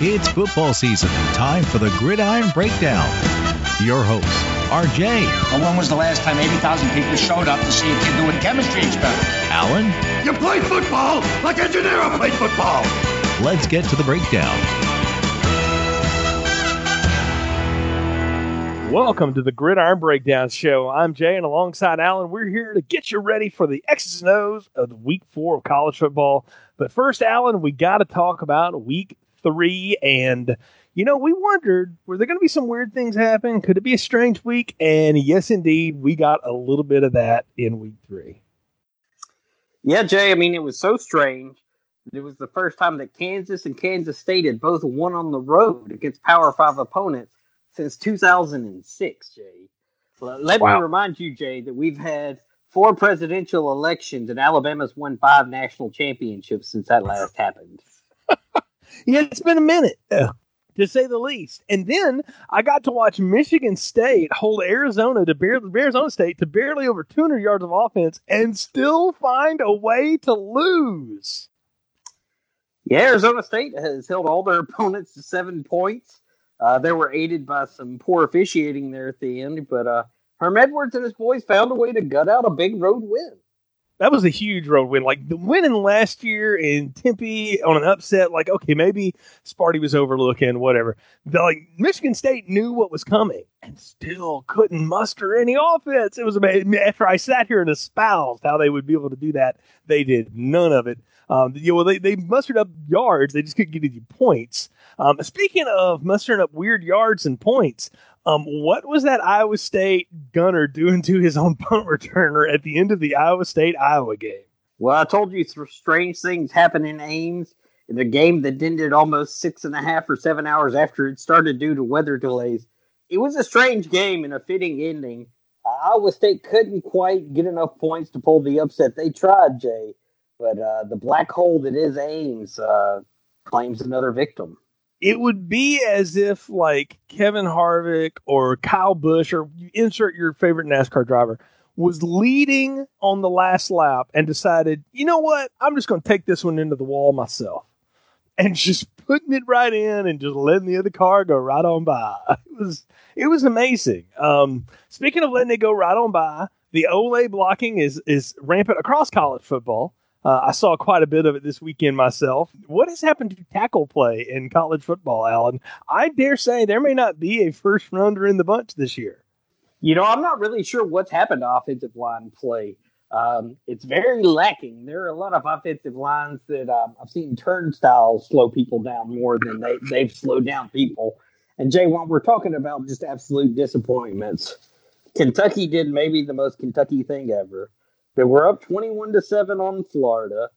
It's football season, time for the Gridiron Breakdown. Your host, RJ. Well, when was the last time 80,000 people showed up to see a kid doing chemistry experiments? Alan. You play football like a Gennaro played football. Let's get to the breakdown. Welcome to the Gridiron Breakdown Show. I'm Jay, and alongside Alan, we're here to get you ready for the X's and O's of the Week Four of college football. But first, Alan, we got to talk about Week Three, and you know, we wondered were there going to be some weird things happen? Could it be a strange week? And yes, indeed, we got a little bit of that in Week Three. Yeah, Jay. I mean, it was so strange. It was the first time that Kansas and Kansas State had both won on the road against Power Five opponents since 2006, Jay. Let wow. me remind you, Jay, that we've had four presidential elections and Alabama's won five national championships since that last happened. Yeah, it's been a minute, to say the least. And then I got to watch Michigan State hold Arizona to barely, Arizona State to barely over 200 yards of offense and still find a way to lose. Yeah, Arizona State has held all their opponents to seven points. Uh, they were aided by some poor officiating there at the end, but uh, Herm Edwards and his boys found a way to gut out a big road win. That was a huge road win. Like the winning last year in Tempe on an upset, like, okay, maybe Sparty was overlooking, whatever. The, like Michigan State knew what was coming and still couldn't muster any offense. It was amazing. After I sat here and espoused how they would be able to do that, they did none of it. Um, you know, well, they, they mustered up yards, they just couldn't get you points. Um, speaking of mustering up weird yards and points, um, what was that Iowa State gunner doing to his own punt returner at the end of the Iowa State Iowa game? Well, I told you strange things happen in Ames in a game that ended almost six and a half or seven hours after it started due to weather delays. It was a strange game and a fitting ending. Iowa State couldn't quite get enough points to pull the upset. They tried, Jay, but uh, the black hole that is Ames uh, claims another victim it would be as if like Kevin Harvick or Kyle Busch or you insert your favorite NASCAR driver was leading on the last lap and decided, you know what, I'm just going to take this one into the wall myself, and just putting it right in and just letting the other car go right on by. It was it was amazing. Um, speaking of letting it go right on by, the Ole blocking is is rampant across college football. Uh, I saw quite a bit of it this weekend myself. What has happened to tackle play in college football, Alan? I dare say there may not be a first rounder in the bunch this year. You know, I'm not really sure what's happened to offensive line play. Um, it's very lacking. There are a lot of offensive lines that um, I've seen turnstiles slow people down more than they, they've slowed down people. And Jay, while we're talking about just absolute disappointments, Kentucky did maybe the most Kentucky thing ever. They were up 21 to 7 on Florida.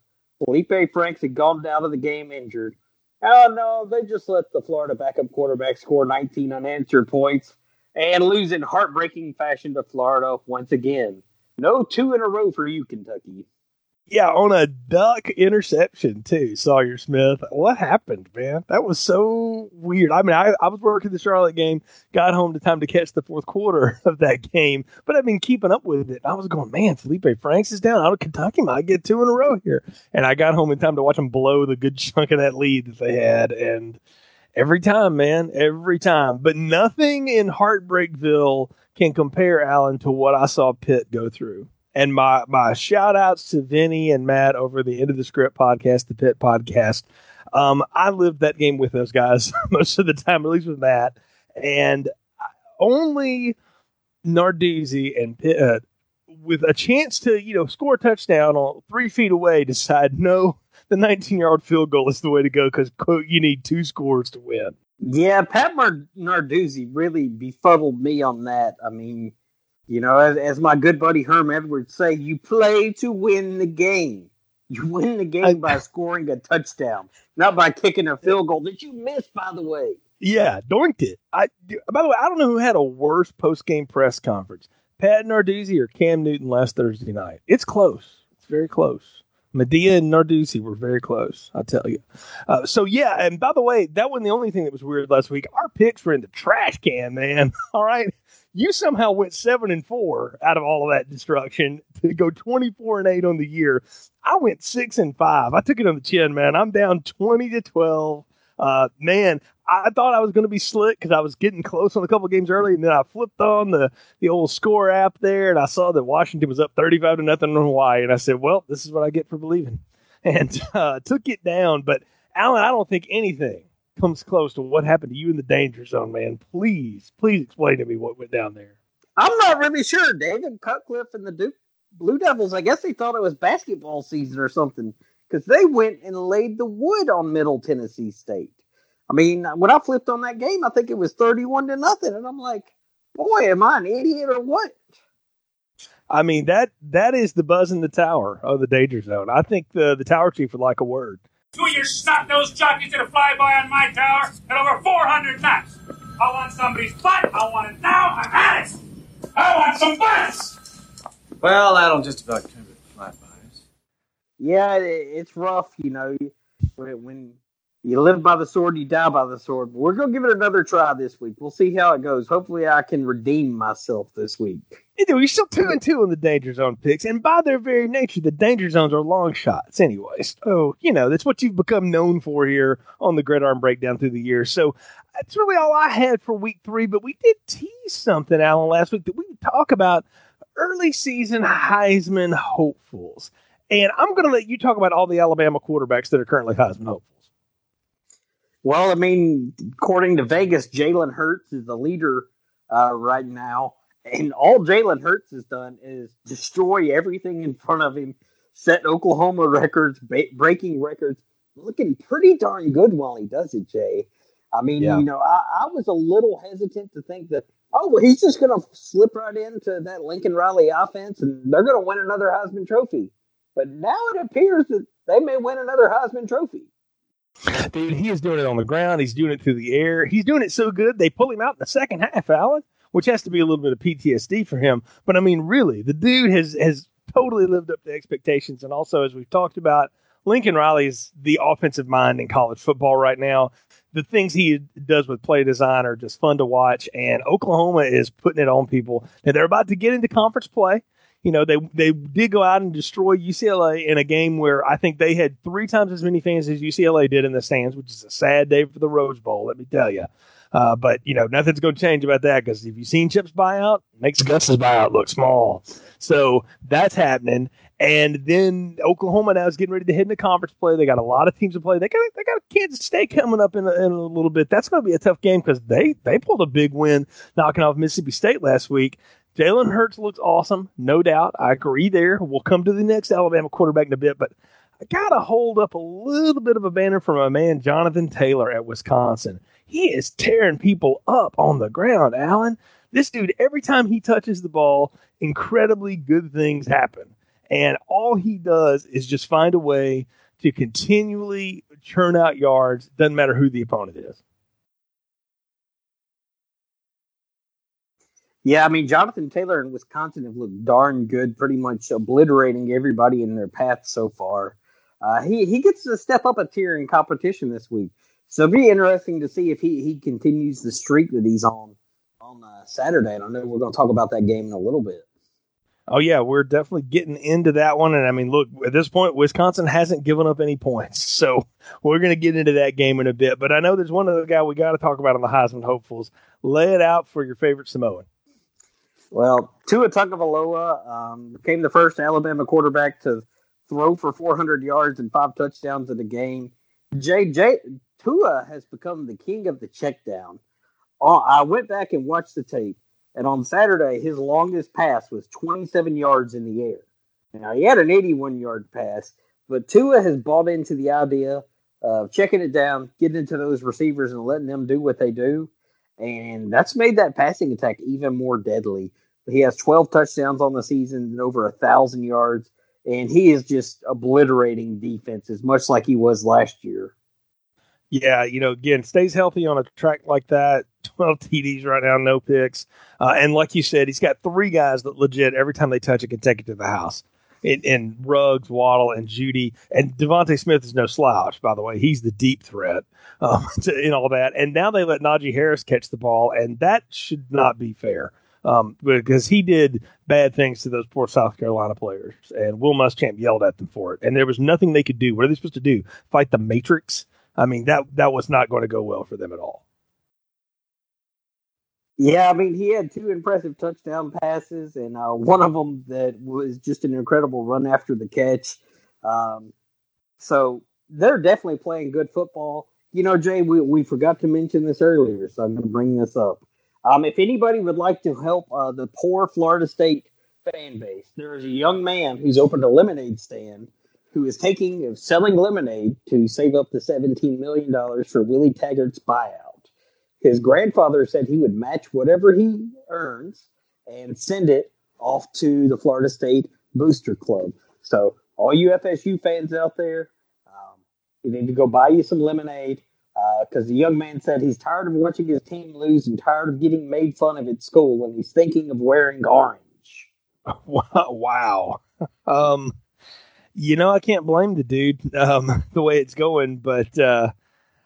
Felipe Franks had gone out of the game injured. Oh, no, they just let the Florida backup quarterback score 19 unanswered points and lose in heartbreaking fashion to Florida once again. No two in a row for you, Kentucky. Yeah, on a duck interception too, Sawyer Smith. What happened, man? That was so weird. I mean, I, I was working the Charlotte game, got home to time to catch the fourth quarter of that game, but I've been keeping up with it. I was going, man, Felipe Franks is down. Out of Kentucky might get two in a row here. And I got home in time to watch them blow the good chunk of that lead that they had. And every time, man, every time. But nothing in Heartbreakville can compare, Alan, to what I saw Pitt go through. And my my shout outs to Vinny and Matt over the end of the script podcast, the Pitt podcast. Um, I lived that game with those guys most of the time, at least with Matt. And only Narduzzi and Pitt, uh, with a chance to you know score a touchdown on three feet away, decide no, the 19 yard field goal is the way to go because quote you need two scores to win. Yeah, Pat Narduzzi really befuddled me on that. I mean, you know, as, as my good buddy Herm Edwards say, you play to win the game. You win the game by scoring a touchdown, not by kicking a field goal that you missed, by the way. Yeah, doinked it. I by the way, I don't know who had a worse post game press conference, Pat Narduzzi or Cam Newton last Thursday night. It's close. It's very close. Medea and Narduzzi were very close, I tell you. Uh, so yeah, and by the way, that wasn't the only thing that was weird last week. Our picks were in the trash can, man. All right, you somehow went seven and four out of all of that destruction to go 24 and eight on the year. I went six and five. I took it on the chin, man. I'm down 20 to 12. Uh, man, I thought I was going to be slick because I was getting close on a couple games early, and then I flipped on the the old score app there, and I saw that Washington was up thirty five to nothing on Hawaii, and I said, "Well, this is what I get for believing," and uh, took it down. But Alan, I don't think anything comes close to what happened to you in the danger zone, man. Please, please explain to me what went down there. I'm not really sure. David Cutcliffe and the Duke Blue Devils, I guess they thought it was basketball season or something because they went and laid the wood on Middle Tennessee State. I mean, when I flipped on that game, I think it was 31 to nothing. And I'm like, boy, am I an idiot or what? I mean, that that is the buzz in the tower of the danger zone. I think the, the tower chief would like a word. Two of your snot-nosed jockeys did a flyby on my tower at over 400 knots. I want somebody's butt. I want it now. I'm at it. I want some butts. Well, that'll just about cover the flybys. Yeah, it's rough, you know. When, when you live by the sword, you die by the sword. We're gonna give it another try this week. We'll see how it goes. Hopefully, I can redeem myself this week. Know, you're still two and two in the danger zone picks, and by their very nature, the danger zones are long shots, anyways. So you know that's what you've become known for here on the Gridiron Breakdown through the years. So that's really all I had for week three. But we did tease something, Alan, last week that we talk about early season Heisman hopefuls, and I'm going to let you talk about all the Alabama quarterbacks that are currently Heisman hopefuls. Well, I mean, according to Vegas, Jalen Hurts is the leader uh, right now. And all Jalen Hurts has done is destroy everything in front of him, set Oklahoma records, ba- breaking records, looking pretty darn good while he does it, Jay. I mean, yeah. you know, I, I, was a little hesitant to think that, oh, well, he's just going to slip right into that Lincoln Riley offense and they're going to win another Heisman Trophy. But now it appears that they may win another Heisman Trophy. Dude, he is doing it on the ground. He's doing it through the air. He's doing it so good they pull him out in the second half, Alan which has to be a little bit of PTSD for him. But I mean, really, the dude has has totally lived up to expectations. And also, as we've talked about, Lincoln Riley is the offensive mind in college football right now. The things he does with play design are just fun to watch. And Oklahoma is putting it on people. And they're about to get into conference play. You know, they they did go out and destroy UCLA in a game where I think they had three times as many fans as UCLA did in the stands, which is a sad day for the Rose Bowl, let me tell you. Uh, but you know, nothing's going to change about that because if you've seen Chip's buyout, makes Gus's buyout look small. So that's happening. And then Oklahoma now is getting ready to head into conference play. They got a lot of teams to play. They got they got Kansas State coming up in a, in a little bit. That's going to be a tough game because they they pulled a big win knocking off Mississippi State last week. Jalen Hurts looks awesome, no doubt. I agree there. We'll come to the next Alabama quarterback in a bit, but I got to hold up a little bit of a banner for my man, Jonathan Taylor at Wisconsin. He is tearing people up on the ground, Alan. This dude, every time he touches the ball, incredibly good things happen. And all he does is just find a way to continually churn out yards, doesn't matter who the opponent is. Yeah, I mean, Jonathan Taylor and Wisconsin have looked darn good, pretty much obliterating everybody in their path so far. Uh, he he gets to step up a tier in competition this week, so it'll be interesting to see if he he continues the streak that he's on on uh, Saturday. And I know we're going to talk about that game in a little bit. Oh yeah, we're definitely getting into that one. And I mean, look, at this point, Wisconsin hasn't given up any points, so we're going to get into that game in a bit. But I know there's one other guy we got to talk about on the Heisman hopefuls. Lay it out for your favorite Samoan. Well, Tua Tagovailoa um, became the first Alabama quarterback to throw for 400 yards and five touchdowns in a game. JJ Tua has become the king of the check down. Uh, I went back and watched the tape, and on Saturday, his longest pass was 27 yards in the air. Now, he had an 81 yard pass, but Tua has bought into the idea of checking it down, getting into those receivers, and letting them do what they do. And that's made that passing attack even more deadly. He has 12 touchdowns on the season and over a thousand yards and he is just obliterating defenses, much like he was last year. Yeah, you know, again, stays healthy on a track like that. 12 TDs right now, no picks. Uh, and like you said, he's got three guys that legit, every time they touch it, can take it to the house. In, in Ruggs, Waddle, and Jeudy. And DeVonta Smith is no slouch, by the way. He's the deep threat um, to, in all that. And now they let Najee Harris catch the ball, and that should not be fair um, because he did bad things to those poor South Carolina players, and Will Muschamp yelled at them for it, and there was nothing they could do. What are they supposed to do? Fight the Matrix? I mean that that was not going to go well for them at all. Yeah, I mean he had two impressive touchdown passes, and uh, one of them that was just an incredible run after the catch. Um, so they're definitely playing good football. You know, Jay, we, we forgot to mention this earlier, so I'm going to bring this up. Um, if anybody would like to help uh, the poor Florida State fan base, there is a young man who's opened a lemonade stand who is taking selling lemonade to save up the $17 million for Willie Taggart's buyout. His grandfather said he would match whatever he earns and send it off to the Florida State Booster Club. So, all you FSU fans out there, you need to go buy you some lemonade because uh, the young man said he's tired of watching his team lose and tired of getting made fun of at school, and he's thinking of wearing orange. Wow. Um, you know, I can't blame the dude um, the way it's going, but uh,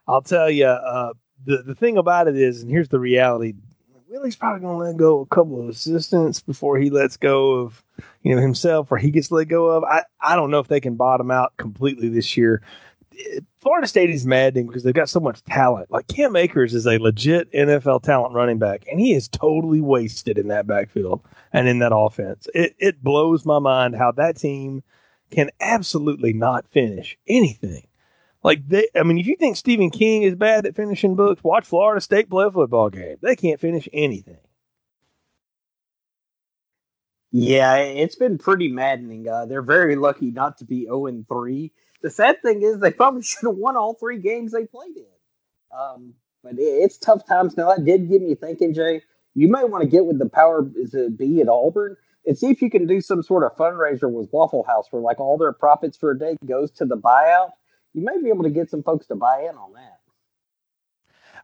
I'll tell you, uh, the the thing about it is, and here's the reality: Willie's probably going to let go a couple of assistants before he lets go of you know himself, or he gets let go of. I I don't know if they can bottom out completely this year. Florida State is maddening because they've got so much talent. Like Cam Akers is a legit NFL talent running back, and he is totally wasted in that backfield and in that offense. It it blows my mind how that team can absolutely not finish anything. Like they, I mean, if you think Stephen King is bad at finishing books, watch Florida State play a football game. They can't finish anything. Yeah, it's been pretty maddening. Uh, they're very lucky not to be zero and three. The sad thing is, they probably should have won all three games they played in. Um, but it, it's tough times now. That did get me thinking, Jay. You might want to get with the power be at Auburn and see if you can do some sort of fundraiser with Waffle House where like all their profits for a day goes to the buyout you may be able to get some folks to buy in on that.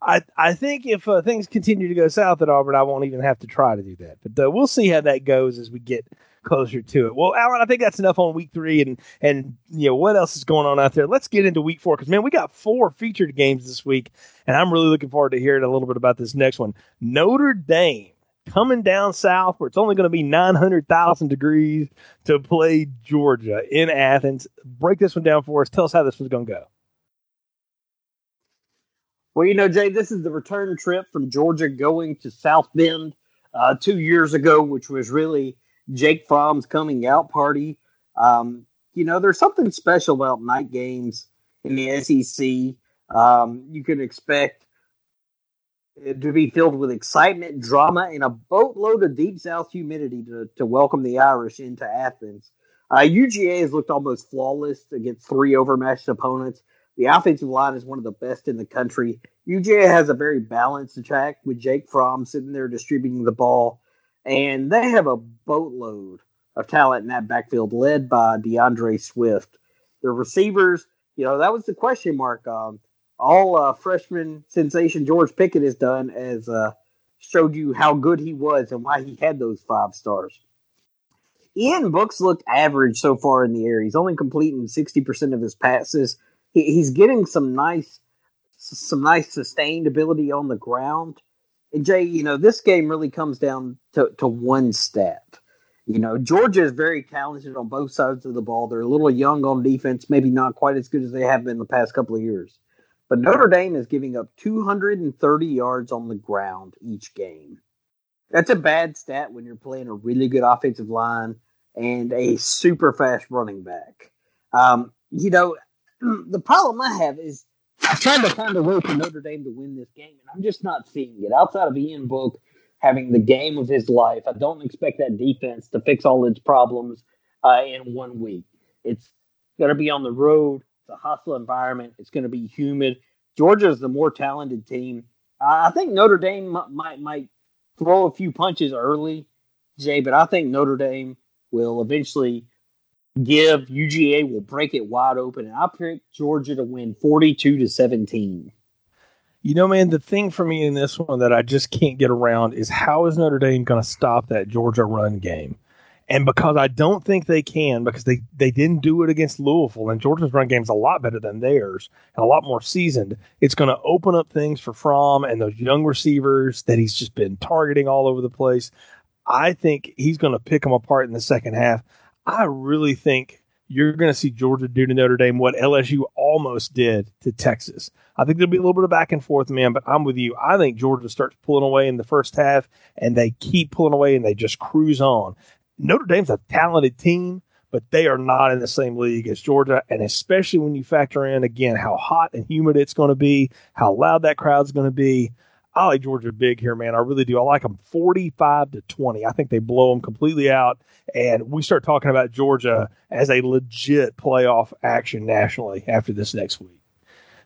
I I think if uh, things continue to go south at Auburn, I won't even have to try to do that. But uh, we'll see how that goes as we get closer to it. Well, Alan, I think that's enough on week three, and and you know what else is going on out there. Let's get into week four because man, we got four featured games this week, and I'm really looking forward to hearing a little bit about this next one. Notre Dame coming down south where it's only going to be 900,000 degrees to play Georgia in Athens. Break this one down for us. Tell us how this one's going to go. Well, you know, Jay, this is the return trip from Georgia going to South Bend uh, two years ago, which was really Jake Fromm's coming out party. Um, you know, there's something special about night games in the SEC. Um, you can expect it to be filled with excitement, drama, and a boatload of deep south humidity to, to welcome the Irish into Athens. Uh, UGA has looked almost flawless against three overmatched opponents. The offensive line is one of the best in the country. UGA has a very balanced attack with Jake Fromm sitting there distributing the ball, and they have a boatload of talent in that backfield led by D'Andre Swift. The receivers, you know, that was the question mark. Um, all uh, freshman sensation George Pickens has done as uh, showed you how good he was and why he had those five stars. Ian Book's looked average so far in the air. He's only completing sixty percent of his passes. He, he's getting some nice, some nice sustained ability on the ground. And Jay, you know, this game really comes down to, to one stat. You know, Georgia is very talented on both sides of the ball. They're a little young on defense, maybe not quite as good as they have been the past couple of years. But Notre Dame is giving up 230 yards on the ground each game. That's a bad stat when you're playing a really good offensive line and a super fast running back. Um, you know, the problem I have is I'm trying to find a way for Notre Dame to win this game, and I'm just not seeing it. Outside of Ian Book having the game of his life, I don't expect that defense to fix all its problems uh, in one week. It's going to be on the road. It's a hostile environment. It's going to be humid. Georgia is the more talented team. Uh, I think Notre Dame might, might might throw a few punches early, Jay, but I think Notre Dame will eventually give UGA will break it wide open, and I pick Georgia to win forty-two to seventeen. You know, man, the thing for me in this one that I just can't get around is how is Notre Dame going to stop that Georgia run game? And because I don't think they can, because they, they didn't do it against Louisville, and Georgia's run game is a lot better than theirs and a lot more seasoned, it's going to open up things for Fromm and those young receivers that he's just been targeting all over the place. I think he's going to pick them apart in the second half. I really think you're going to see Georgia do to Notre Dame what LSU almost did to Texas. I think there'll be a little bit of back and forth, man, but I'm with you. I think Georgia starts pulling away in the first half, and they keep pulling away, and they just cruise on. Notre Dame's a talented team, but they are not in the same league as Georgia, and especially when you factor in again how hot and humid it's going to be, how loud that crowd's going to be. I like Georgia big here, man. I really do. I like them 45 to 20. I think they blow them completely out. And we start talking about Georgia as a legit playoff action nationally after this next week.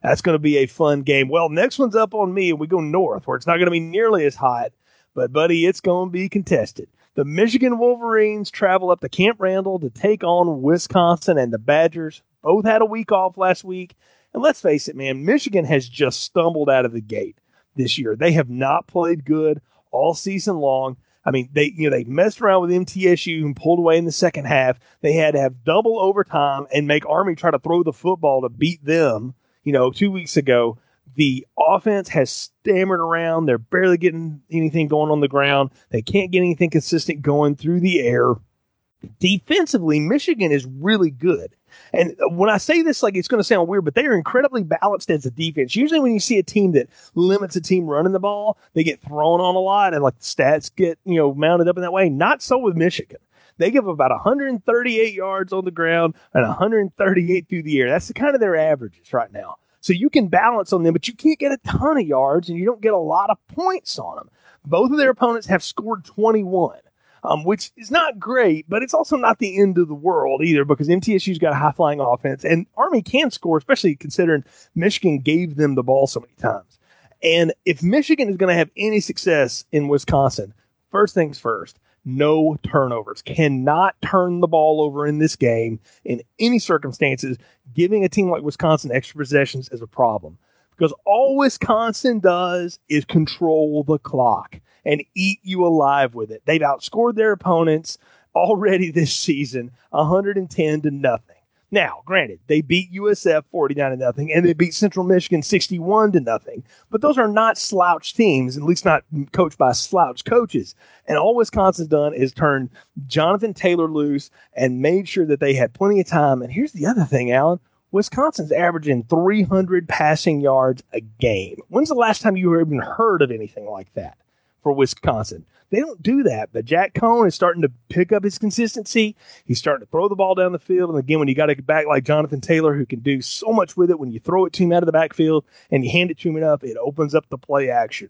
That's going to be a fun game. Well, next one's up on me, and we go north where it's not going to be nearly as hot, but buddy, it's going to be contested. The Michigan Wolverines travel up to Camp Randall to take on Wisconsin, and the Badgers both had a week off last week. And let's face it, man, Michigan has just stumbled out of the gate this year. They have not played good all season long. I mean, they you know they messed around with MTSU and pulled away in the second half. They had to have double overtime and make Army try to throw the football to beat them. You know, two weeks ago, the offense has stammered around. They're barely getting anything going on the ground. They can't get anything consistent going through the air. Defensively, Michigan is really good. And when I say this, like it's going to sound weird, but they are incredibly balanced as a defense. Usually, when you see a team that limits a team running the ball, they get thrown on a lot, and like the stats get you know mounted up in that way. Not so with Michigan. They give about 138 yards on the ground and 138 through the air. That's the kind of their averages right now. So you can balance on them, but you can't get a ton of yards and you don't get a lot of points on them. Both of their opponents have scored 21 um, which is not great, but it's also not the end of the world either because MTSU's got a high flying offense and Army can score, especially considering Michigan gave them the ball so many times. And if Michigan is going to have any success in Wisconsin, first things first, no turnovers. Cannot turn the ball over in this game in any circumstances. Giving a team like Wisconsin extra possessions is a problem because all Wisconsin does is control the clock and eat you alive with it. They've outscored their opponents already this season 110 to nothing. Now, granted, they beat USF 49 to nothing and they beat Central Michigan 61 to nothing, but those are not slouch teams, at least not coached by slouch coaches. And all Wisconsin's done is turn Jonathan Taylor loose and made sure that they had plenty of time. And here's the other thing, Alan. Wisconsin's averaging 300 passing yards a game. When's the last time you even heard of anything like that? for Wisconsin. They don't do that, but Jack Coan is starting to pick up his consistency. He's starting to throw the ball down the field. And again, when you got a back like Jonathan Taylor who can do so much with it, when you throw it to him out of the backfield and you hand it to him enough, it opens up the play action.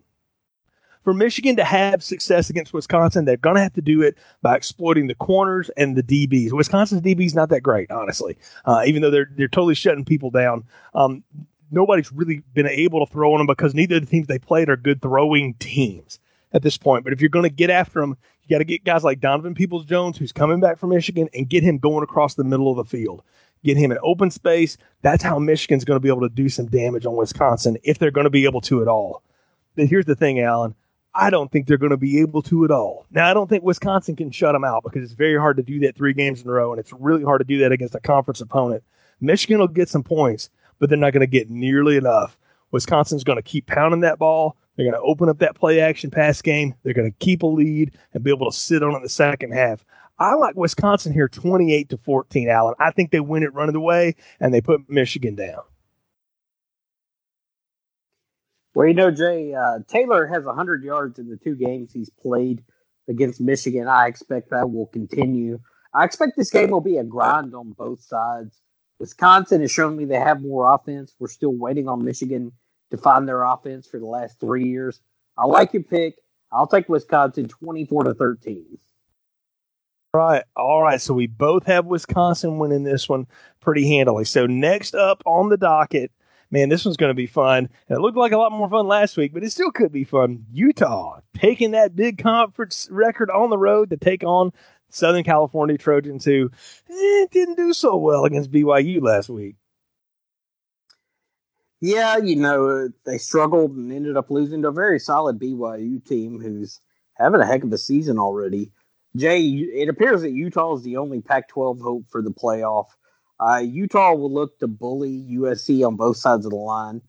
For Michigan to have success against Wisconsin, they're going to have to do it by exploiting the corners and the DBs. Wisconsin's DBs not that great, honestly, uh, even though they're they're totally shutting people down. Um, nobody's really been able to throw on them because neither of the teams they played are good throwing teams at this point. But if you're going to get after them, you got to get guys like Donovan Peoples Jones, who's coming back from Michigan, and get him going across the middle of the field. Get him in open space. That's how Michigan's going to be able to do some damage on Wisconsin if they're going to be able to at all. But here's the thing, Alan. I don't think they're going to be able to at all. Now, I don't think Wisconsin can shut them out because it's very hard to do that three games in a row, and it's really hard to do that against a conference opponent. Michigan will get some points, but they're not going to get nearly enough. Wisconsin's going to keep pounding that ball. They're going to open up that play action pass game. They're going to keep a lead and be able to sit on it in the second half. I like Wisconsin here 28 to 14, Alan. I think they win it running away and they put Michigan down. Well, you know, Jay, uh, Taylor has 100 yards in the two games he's played against Michigan. I expect that will continue. I expect this game will be a grind on both sides. Wisconsin has shown me they have more offense. We're still waiting on Michigan to find their offense for the last three years. I like your pick. I'll take Wisconsin 24 to 13. All right. All right. So we both have Wisconsin winning this one pretty handily. So next up on the docket, man, this one's going to be fun. And it looked like a lot more fun last week, but it still could be fun. Utah taking that big conference record on the road to take on Southern California Trojans, who eh, didn't do so well against BYU last week. Yeah, you know, they struggled and ended up losing to a very solid BYU team who's having a heck of a season already. Jay, it appears that Utah is the only Pac 12 hope for the playoff. Uh, Utah will look to bully USC on both sides of the line.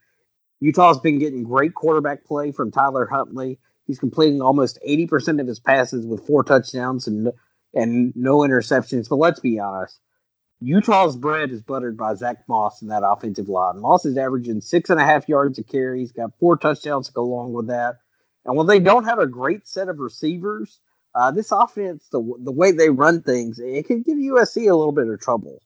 Utah's been getting great quarterback play from Tyler Huntley. He's completing almost 80% of his passes with four touchdowns and and no interceptions. But let's be honest, Utah's bread is buttered by Zach Moss in that offensive line. Moss is averaging six and a half yards a carry. He's got four touchdowns to go along with that. And when they don't have a great set of receivers, uh, this offense, the the way they run things, it can give USC a little bit of trouble.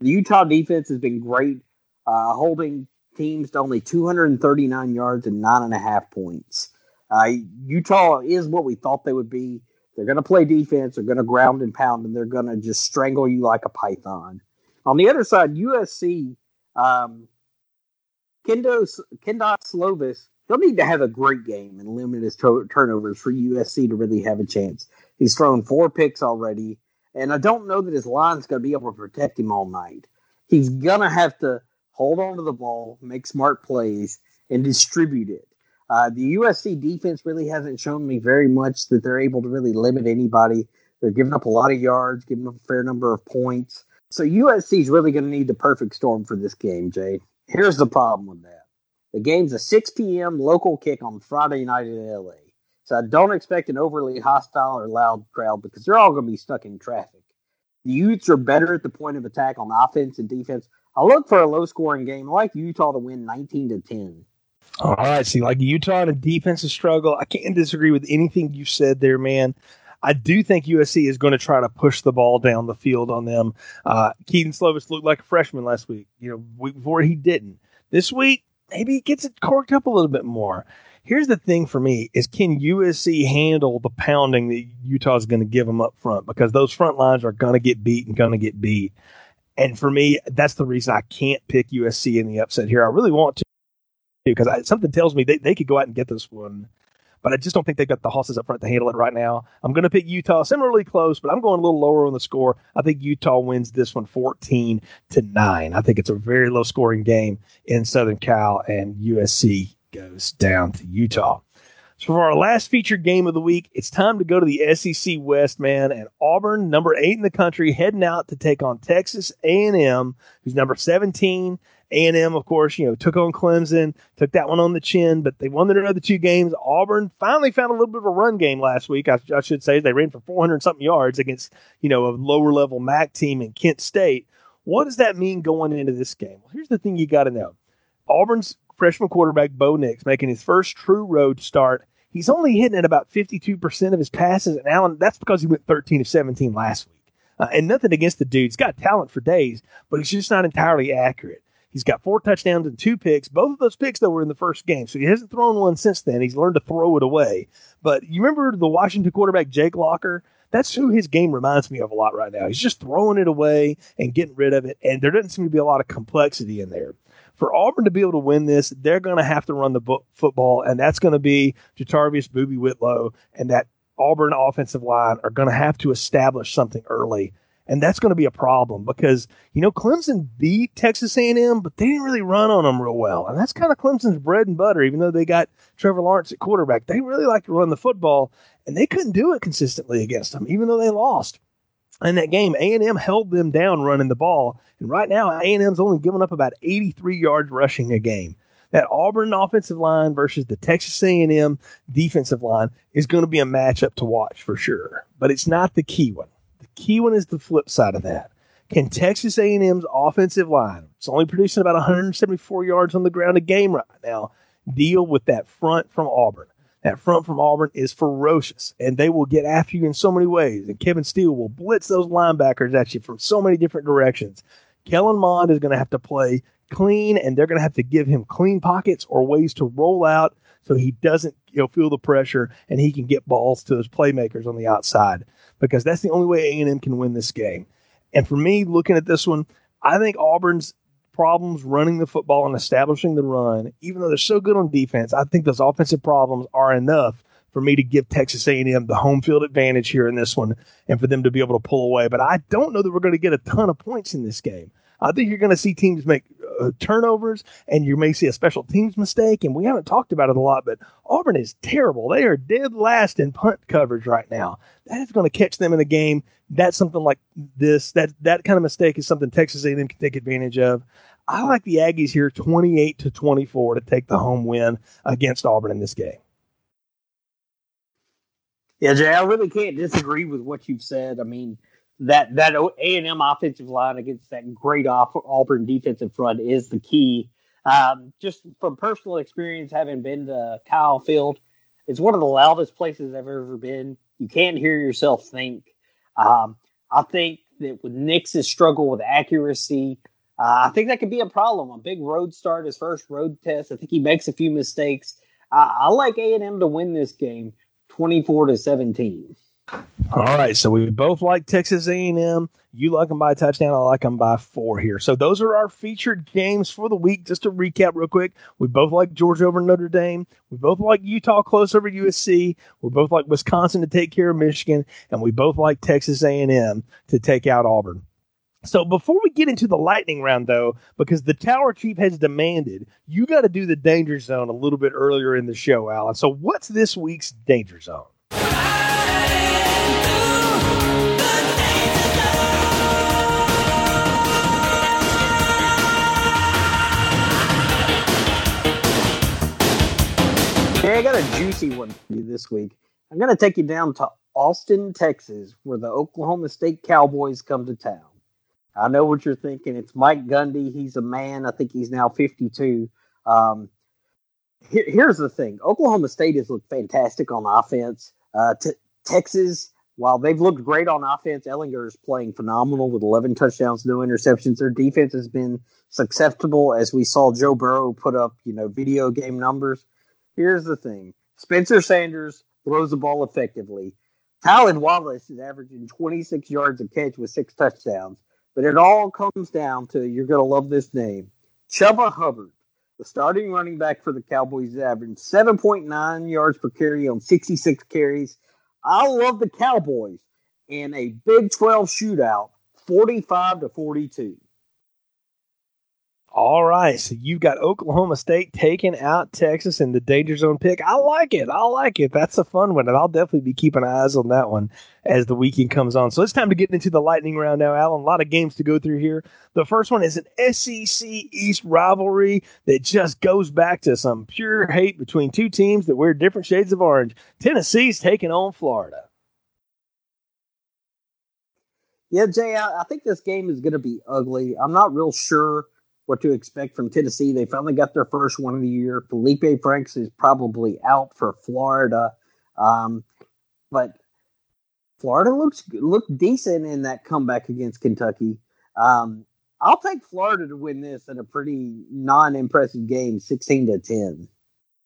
The Utah defense has been great, uh, holding teams to only 239 yards and nine and a half points. Uh, Utah is what we thought they would be. They're going to play defense. They're going to ground and pound, and they're going to just strangle you like a python. On the other side, USC, um, Kendo Kedon Slovis They'll need to have a great game and limit his to- turnovers for USC to really have a chance. He's thrown four picks already, and I don't know that his line's going to be able to protect him all night. He's going to have to hold on to the ball, make smart plays, and distribute it. Uh, the USC defense really hasn't shown me very much that they're able to really limit anybody. They're giving up a lot of yards, giving up a fair number of points. So USC is really going to need the perfect storm for this game, Jay. Here's the problem with that. The game's a 6 p.m. local kick on Friday night in LA. So I don't expect an overly hostile or loud crowd because they're all going to be stuck in traffic. The Utes are better at the point of attack on offense and defense. I look for a low scoring game. I like Utah to win 19 to 10. All right. See, like Utah in a defensive struggle, I can't disagree with anything you said there, man. I do think USC is going to try to push the ball down the field on them. Uh, Kedon Slovis looked like a freshman last week. You know, week before he didn't. This week, maybe he gets it corked up a little bit more. Here's the thing for me is can USC handle the pounding that Utah's going to give them up front because those front lines are going to get beat and going to get beat. And for me, that's the reason I can't pick USC in the upset here. I really want to because something tells me they, they could go out and get this one but I just don't think they've got the horses up front to handle it right now. I'm going to pick Utah similarly close, but I'm going a little lower on the score. I think Utah wins this one 14 to 9. I think it's a very low scoring game in Southern Cal, and USC goes down to Utah. So for our last featured game of the week, it's time to go to the SEC West, man, and Auburn, number eight in the country, heading out to take on Texas A&M, who's number 17 a&M, of course, you know, took on Clemson, took that one on the chin, but they won their other two games. Auburn finally found a little bit of a run game last week. I, I should say they ran for 400 something yards against, you know, a lower level MAC team in Kent State. What does that mean going into this game? Well, here's the thing you got to know. Auburn's freshman quarterback, Bo Nix, making his first true road start. He's only hitting at about 52% of his passes. And Alan, that's because he went 13 of 17 last week. Uh, and nothing against the dude. He's got talent for days, but he's just not entirely accurate. He's got four touchdowns and two picks. Both of those picks, though, were in the first game. So he hasn't thrown one since then. He's learned to throw it away. But you remember the Washington quarterback, Jake Locker? That's who his game reminds me of a lot right now. He's just throwing it away and getting rid of it. And there doesn't seem to be a lot of complexity in there. For Auburn to be able to win this, they're going to have to run the bo- football, and that's going to be JaTarvious Boobee Whitlow and that Auburn offensive line are going to have to establish something early and that's going to be a problem because you know Clemson beat Texas A&M, but they didn't really run on them real well, and that's kind of Clemson's bread and butter. Even though they got Trevor Lawrence at quarterback, they really like to run the football, and they couldn't do it consistently against them, even though they lost. In that game, A&M held them down running the ball, and right now A&M's only giving up about 83 yards rushing a game. That Auburn offensive line versus the Texas A&M defensive line is going to be a matchup to watch for sure, but it's not the key one The key one is the flip side of that. Can Texas A&M's offensive line, it's only producing about 174 yards on the ground a game right now, deal with that front from Auburn? That front from Auburn is ferocious, and they will get after you in so many ways. And Kevin Steele will blitz those linebackers at you from so many different directions. Kellen Mond is going to have to play clean, and they're going to have to give him clean pockets or ways to roll out so he doesn't you know feel the pressure and he can get balls to his playmakers on the outside because that's the only way A&M can win this game. And for me, looking at this one, I think Auburn's problems running the football and establishing the run, even though they're so good on defense, I think those offensive problems are enough for me to give Texas A&M the home field advantage here in this one and for them to be able to pull away. But I don't know that we're going to get a ton of points in this game. I think you're going to see teams make uh, turnovers, and you may see a special teams mistake. And we haven't talked about it a lot, but Auburn is terrible. They are dead last in punt coverage right now. That is going to catch them in the game. That's something like this. That that kind of mistake is something Texas A&M can take advantage of. I like the Aggies here, 28 to 24, to take the home win against Auburn in this game. Yeah, Jay, I really can't disagree with what you've said. I mean, that that A and M offensive line against that great Auburn defensive front is the key. Um, just from personal experience, having been to Kyle Field, it's one of the loudest places I've ever been. You can't hear yourself think. Um, I think that with Nix's struggle with accuracy, uh, I think that could be a problem. A big road start, his first road test. I think he makes a few mistakes. I, I like A and M to win this game, twenty-four to seventeen. All right, so we both like Texas A&M. You like them by a touchdown. I like them by four here. So those are our featured games for the week. Just to recap real quick, we both like Georgia over Notre Dame. We both like Utah close over USC. We both like Wisconsin to take care of Michigan, and we both like Texas A&M to take out Auburn. So before we get into the lightning round, though, because the tower chief has demanded, you got to do the danger zone a little bit earlier in the show, Alan. So what's this week's danger zone? Hey, I got a juicy one for you this week. I'm going to take you down to Austin, Texas, where the Oklahoma State Cowboys come to town. I know what you're thinking. It's Mike Gundy. He's a man. I think he's now 52. Um, here, here's the thing Oklahoma State has looked fantastic on offense. Uh, t- Texas, while they've looked great on offense, Ehlinger is playing phenomenal with 11 touchdowns, no interceptions. Their defense has been susceptible, as we saw Joe Burrow put up, you know, video game numbers. Here's the thing Spencer Sanders throws the ball effectively. Tylan Wallace is averaging 26 yards a catch with six touchdowns. But it all comes down to you're going to love this name Chuba Hubbard, the starting running back for the Cowboys, averaging 7.9 yards per carry on 66 carries. I love the Cowboys in a Big 12 shootout, 45 to 42. All right, so you've got Oklahoma State taking out Texas in the danger zone pick. I like it. I like it. That's a fun one, and I'll definitely be keeping eyes on that one as the weekend comes on. So it's time to get into the lightning round now, Alan. A lot of games to go through here. The first one is an SEC East rivalry that just goes back to some pure hate between two teams that wear different shades of orange. Tennessee's taking on Florida. Yeah, Jay, I, think this game is going to be ugly. I'm not real sure what to expect from Tennessee. They finally got their first one of the year. Felipe Franks is probably out for Florida, um, but Florida looks looked decent in that comeback against Kentucky. Um, I'll take Florida to win this in a pretty non-impressive game, sixteen to ten.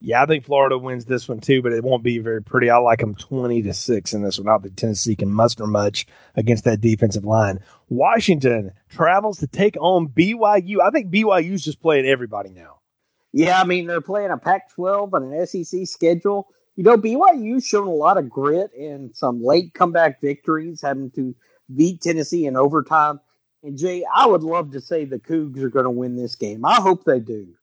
Yeah, I think Florida wins this one too, but it won't be very pretty. I like them 20 to 6 in this one. I don't think Tennessee can muster much against that defensive line. Washington travels to take on BYU. I think BYU's just playing everybody now. Yeah, I mean, they're playing a Pac 12 and an SEC schedule. You know, BYU's shown a lot of grit and some late comeback victories, having to beat Tennessee in overtime. And Jay, I would love to say the Cougs are going to win this game. I hope they do.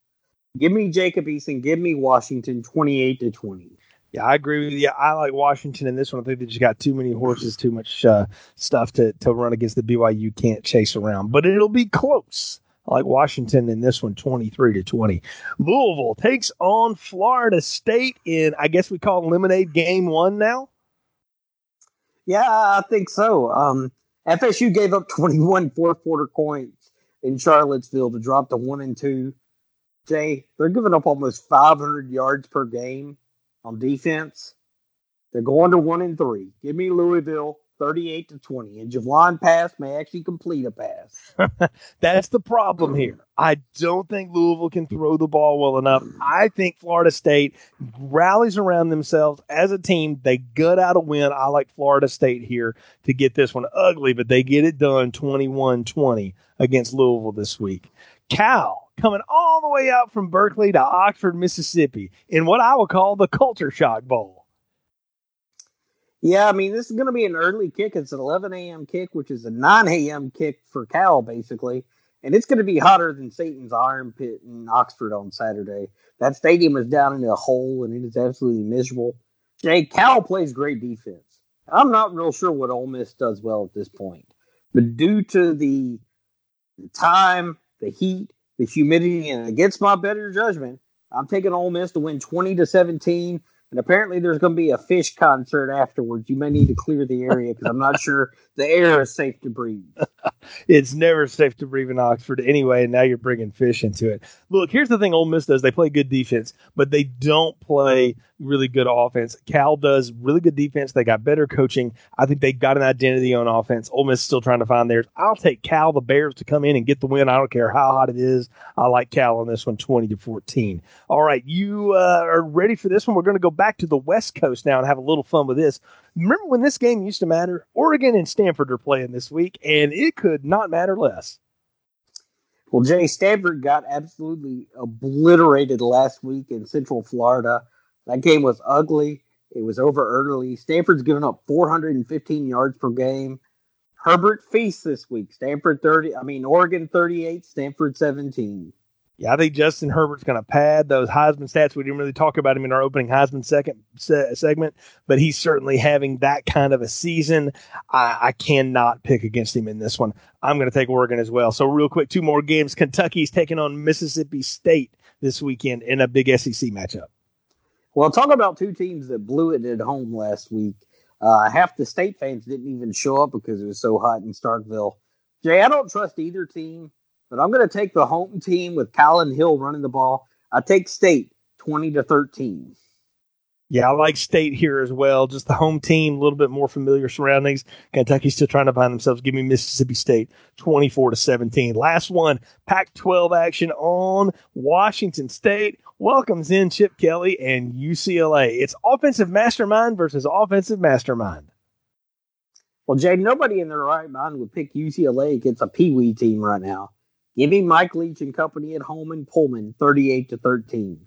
Give me Jacob Eason. Give me Washington 28 to 20. Yeah, I agree with you. I like Washington in this one. I think they just got too many horses, too much uh, stuff to, to run against the BYU can't chase around. But it'll be close. I like Washington in this one, 23 to 20. Louisville takes on Florida State in, I guess we call Lemonade Game One now. Yeah, I think so. Um, FSU gave up 21 fourth quarter points in Charlottesville to drop to one and two. Jay, they're giving up almost 500 yards per game on defense. They're going to one and three. Give me Louisville 38 to 20. And Jawon Pass may actually complete a pass. That's the problem here. I don't think Louisville can throw the ball well enough. I think Florida State rallies around themselves as a team. They gut out a win. I like Florida State here to get this one ugly, but they get it done 21 20 against Louisville this week. Cal coming all the way out from Berkeley to Oxford, Mississippi, in what I would call the Culture Shock Bowl. Yeah, I mean, this is going to be an early kick. It's an 11 a.m. kick, which is a 9 a.m. kick for Cal, basically. And it's going to be hotter than Satan's Iron Pit in Oxford on Saturday. That stadium is down in a hole, and it is absolutely miserable. Jay, Cal plays great defense. I'm not real sure what Ole Miss does well at this point. But due to the time, the heat, the humidity, and against my better judgment, I'm taking Ole Miss to win 20 to 17. And apparently, there's going to be a Phish concert afterwards. You may need to clear the area because I'm not sure the air is safe to breathe. it's never safe to breathe in Oxford anyway, and now you're bringing Phish into it. Look, here's the thing Ole Miss does. They play good defense, but they don't play really good offense. Cal does really good defense. They got better coaching. I think they got an identity on offense. Ole Miss is still trying to find theirs. I'll take Cal, the Bears, to come in and get the win. I don't care how hot it is. I like Cal on this one, 20 to 14. All right, you uh, are ready for this one. We're going to go back to the West Coast now and have a little fun with this. Remember when this game used to matter? Oregon and Stanford are playing this week, and it could not matter less. Well, Jay Stanford got absolutely obliterated last week in Central Florida. That game was ugly. It was over early. Stanford's given up 415 yards per game. Herbert feasts this week. Stanford 30, I mean, Oregon 38, Stanford 17. Yeah, I think Justin Herbert's going to pad those Heisman stats. We didn't really talk about him in our opening Heisman second se- segment, but he's certainly having that kind of a season. I, I cannot pick against him in this one. I'm going to take Oregon as well. So, real quick, two more games. Kentucky's taking on Mississippi State this weekend in a big SEC matchup. Well, talk about two teams that blew it at home last week. Uh, half the state fans didn't even show up because it was so hot in Starkville. Jay, I don't trust either team, but I'm going to take the home team with Kylin Hill running the ball. I take State 20 to 13. Yeah, I like State here as well. Just the home team, a little bit more familiar surroundings. Kentucky's still trying to find themselves. Give me Mississippi State 24 to 17. Last one, Pac 12 action on Washington State. Welcomes in Chip Kelly and UCLA. It's offensive mastermind versus offensive mastermind. Well, Jay, nobody in their right mind would pick UCLA against a Pee Wee team right now. Give me Mike Leach and company at home in Pullman 38 to 13.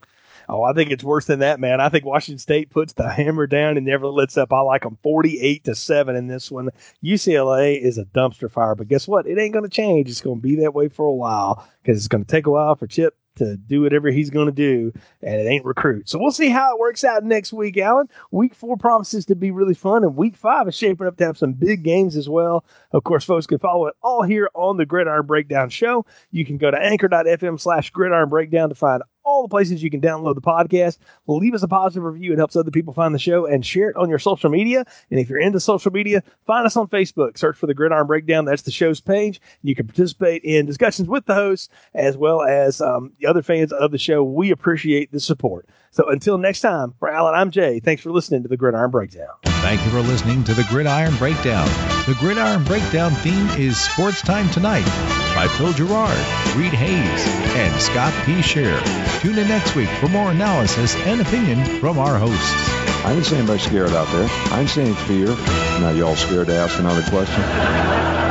Oh, I think it's worse than that, man. I think Washington State puts the hammer down and never lets up. I like them 48 to 7 in this one. UCLA is a dumpster fire, but guess what? It ain't going to change. It's going to be that way for a while because it's going to take a while for Chip to do whatever he's going to do, and it ain't recruit. So we'll see how it works out next week, Alan. Week four promises to be really fun, and week five is shaping up to have some big games as well. Of course, folks can follow it all here on the Gridiron Breakdown Show. You can go to anchor.fm slash gridiron breakdown to find all the places you can download the podcast. Leave us a positive review. It helps other people find the show and share it on your social media. And if you're into social media, find us on Facebook. Search for the Gridiron Breakdown. That's the show's page. You can participate in discussions with the hosts as well as um, the other fans of the show. We appreciate the support. So until next time, for Alan, I'm Jay. Thanks for listening to the Gridiron Breakdown. Thank you for listening to the Gridiron Breakdown. The Gridiron Breakdown theme is Sports Time Tonight by Phil Gerard, Reed Hayes, and Scott P. Shear. Tune in next week for more analysis and opinion from our hosts. I didn't see anybody scared out there. I see any fear. Now y'all scared to ask another question?